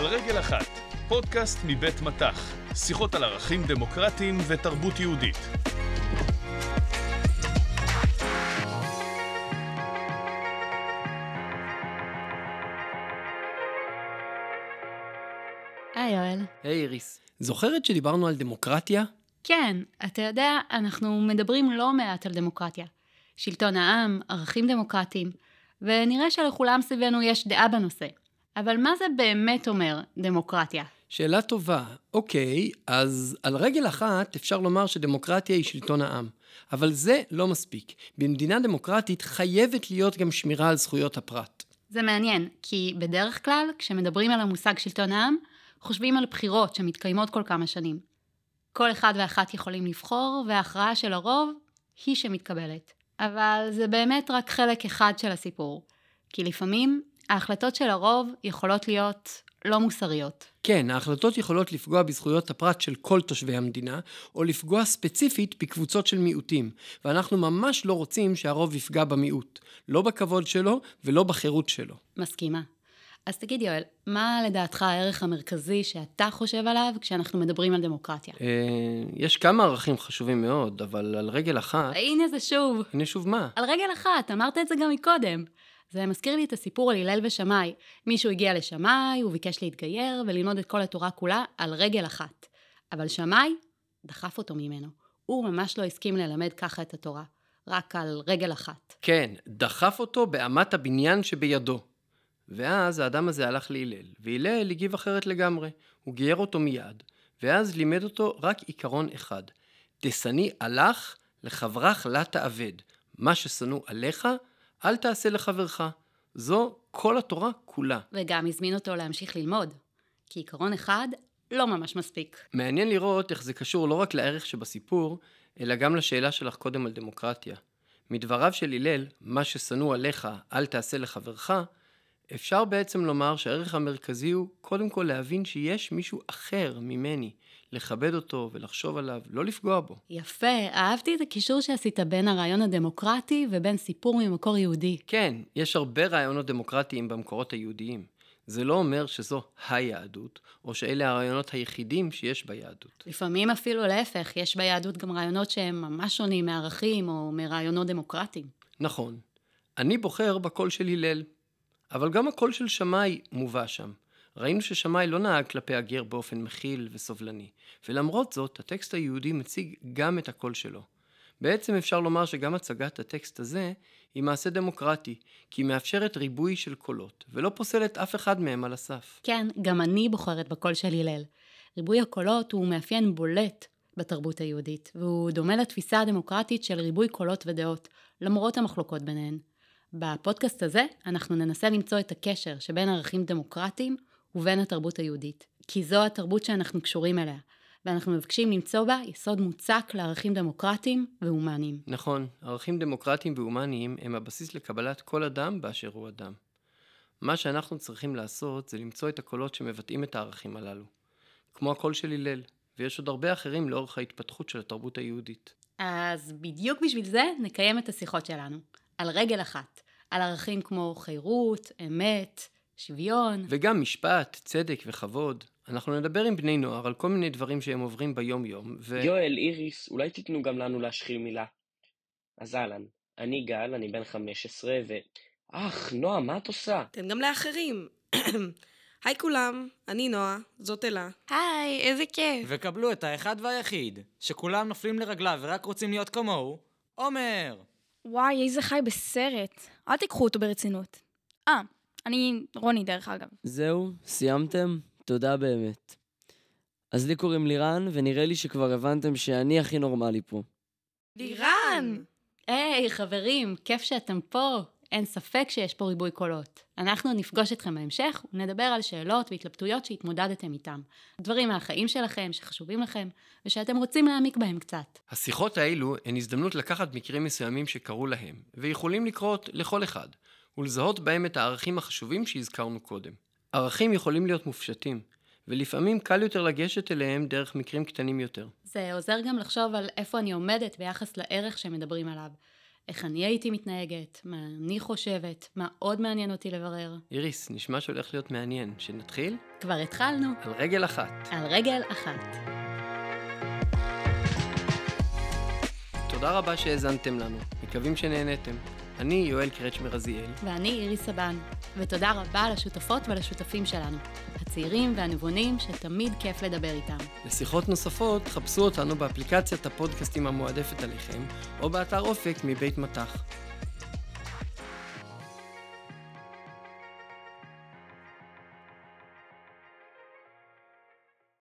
על רגל אחת, פודקאסט מבית מטח, שיחות על ערכים דמוקרטיים ותרבות יהודית. היי יואל. היי איריס, זוכרת שדיברנו על דמוקרטיה? כן, אתה יודע, אנחנו מדברים לא מעט על דמוקרטיה. שלטון העם, ערכים דמוקרטיים, ונראה שלכולם סביבנו יש דעה בנושא. אבל מה זה באמת אומר דמוקרטיה? שאלה טובה. אוקיי, אז על רגל אחת אפשר לומר שדמוקרטיה היא שלטון העם. אבל זה לא מספיק. במדינה דמוקרטית חייבת להיות גם שמירה על זכויות הפרט. זה מעניין, כי בדרך כלל, כשמדברים על המושג שלטון העם, חושבים על בחירות שמתקיימות כל כמה שנים. כל אחד ואחת יכולים לבחור, וההכרעה של הרוב היא שמתקבלת. אבל זה באמת רק חלק אחד של הסיפור. כי לפעמים ההחלטות של הרוב יכולות להיות לא מוסריות. כן, ההחלטות יכולות לפגוע בזכויות הפרט של כל תושבי המדינה, או לפגוע ספציפית בקבוצות של מיעוטים, ואנחנו ממש לא רוצים שהרוב יפגע במיעוט, לא בכבוד שלו ולא בחירות שלו. מסכימה. אז תגיד יואל, מה לדעתך הערך המרכזי שאתה חושב עליו כשאנחנו מדברים על דמוקרטיה? אה, יש כמה ערכים חשובים מאוד, אבל על רגל אחת... הנה זה שוב. הנה שוב מה? על רגל אחת, אמרת את זה גם מקודם. זה מזכיר לי את הסיפור על הלל ושמאי. מישהו הגיע לשמאי, הוא ביקש להתגייר וללמוד את כל התורה כולה על רגל אחת. אבל שמאי דחף אותו ממנו. הוא ממש לא הסכים ללמד ככה את התורה, רק על רגל אחת. כן, דחף אותו באמת הבניין שבידו. ואז האדם הזה הלך להלל, והלל הגיב אחרת לגמרי. הוא גייר אותו מיד, ואז לימד אותו רק עיקרון אחד: תשניא עלך, לחברך לה תאבד. מה ששנוא עליך, אל תעשה לחברך. זו כל התורה כולה. וגם הזמין אותו להמשיך ללמוד. כי עיקרון אחד לא ממש מספיק. מעניין לראות איך זה קשור לא רק לערך שבסיפור, אלא גם לשאלה שלך קודם על דמוקרטיה. מדבריו של הלל, מה ששנוא עליך, אל תעשה לחברך, אפשר בעצם לומר שהערך המרכזי הוא קודם כל להבין שיש מישהו אחר ממני, לכבד אותו ולחשוב עליו, לא לפגוע בו. יפה, אהבתי את הקישור שעשית בין הרעיון הדמוקרטי ובין סיפור ממקור יהודי. כן, יש הרבה רעיונות דמוקרטיים במקורות היהודיים. זה לא אומר שזו היהדות, או שאלה הרעיונות היחידים שיש ביהדות. לפעמים אפילו להפך, יש ביהדות גם רעיונות שהם ממש שונים מערכים או מרעיונות דמוקרטיים. נכון. אני בוחר בקול של הלל, אבל גם הקול של שמאי מובא שם. ראינו ששמאי לא נהג כלפי הגר באופן מכיל וסובלני, ולמרות זאת, הטקסט היהודי מציג גם את הקול שלו. בעצם אפשר לומר שגם הצגת הטקסט הזה היא מעשה דמוקרטי, כי היא מאפשרת ריבוי של קולות, ולא פוסלת אף אחד מהם על הסף. כן, גם אני בוחרת בקול של הלל. ריבוי הקולות הוא מאפיין בולט בתרבות היהודית, והוא דומה לתפיסה הדמוקרטית של ריבוי קולות ודעות, למרות המחלוקות ביניהן. בפודקאסט הזה אנחנו ננסה למצוא את הקשר שבין ערכים דמוקרטיים ובין התרבות היהודית. כי זו התרבות שאנחנו קשורים אליה, ואנחנו מבקשים למצוא בה יסוד מוצק לערכים דמוקרטיים והומניים. נכון, ערכים דמוקרטיים והומניים הם הבסיס לקבלת כל אדם באשר הוא אדם. מה שאנחנו צריכים לעשות זה למצוא את הקולות שמבטאים את הערכים הללו. כמו הקול של הלל, ויש עוד הרבה אחרים לאורך ההתפתחות של התרבות היהודית. אז בדיוק בשביל זה נקיים את השיחות שלנו. על רגל אחת. על ערכים כמו חירות, אמת, שוויון. וגם משפט, צדק וכבוד. אנחנו נדבר עם בני נוער על כל מיני דברים שהם עוברים ביום-יום, ו... יואל, איריס, אולי תיתנו גם לנו להשחיל מילה. אז אהלן, אני גל, אני בן 15, ו... אך, נועה, מה את עושה? תן גם לאחרים. היי כולם, אני נועה, זאת אלה. היי, איזה כיף. וקבלו את האחד והיחיד, שכולם נופלים לרגליו ורק רוצים להיות כמוהו, עומר. וואי, איזה חי בסרט. אל תיקחו אותו ברצינות. אה, אני רוני דרך אגב. זהו, סיימתם? תודה באמת. אז לי קוראים לירן, ונראה לי שכבר הבנתם שאני הכי נורמלי פה. לירן! היי, חברים, כיף שאתם פה. אין ספק שיש פה ריבוי קולות. אנחנו נפגוש אתכם בהמשך ונדבר על שאלות והתלבטויות שהתמודדתם איתם. דברים מהחיים שלכם, שחשובים לכם, ושאתם רוצים להעמיק בהם קצת. השיחות האלו הן הזדמנות לקחת מקרים מסוימים שקרו להם, ויכולים לקרות לכל אחד, ולזהות בהם את הערכים החשובים שהזכרנו קודם. ערכים יכולים להיות מופשטים, ולפעמים קל יותר לגשת אליהם דרך מקרים קטנים יותר. זה עוזר גם לחשוב על איפה אני עומדת ביחס לערך שמדברים עליו. איך אני הייתי מתנהגת, מה אני חושבת, מה עוד מעניין אותי לברר. איריס, נשמע שהולך להיות מעניין. שנתחיל? כבר התחלנו. על רגל אחת. על רגל אחת. תודה רבה שהאזנתם לנו. מקווים שנהנתם. אני יואל קרצ'מר רזיאל. ואני איריס סבן. ותודה רבה לשותפות ולשותפים שלנו, הצעירים והנבונים שתמיד כיף לדבר איתם. לשיחות נוספות, חפשו אותנו באפליקציית הפודקאסטים המועדפת עליכם, או באתר אופק מבית מטח.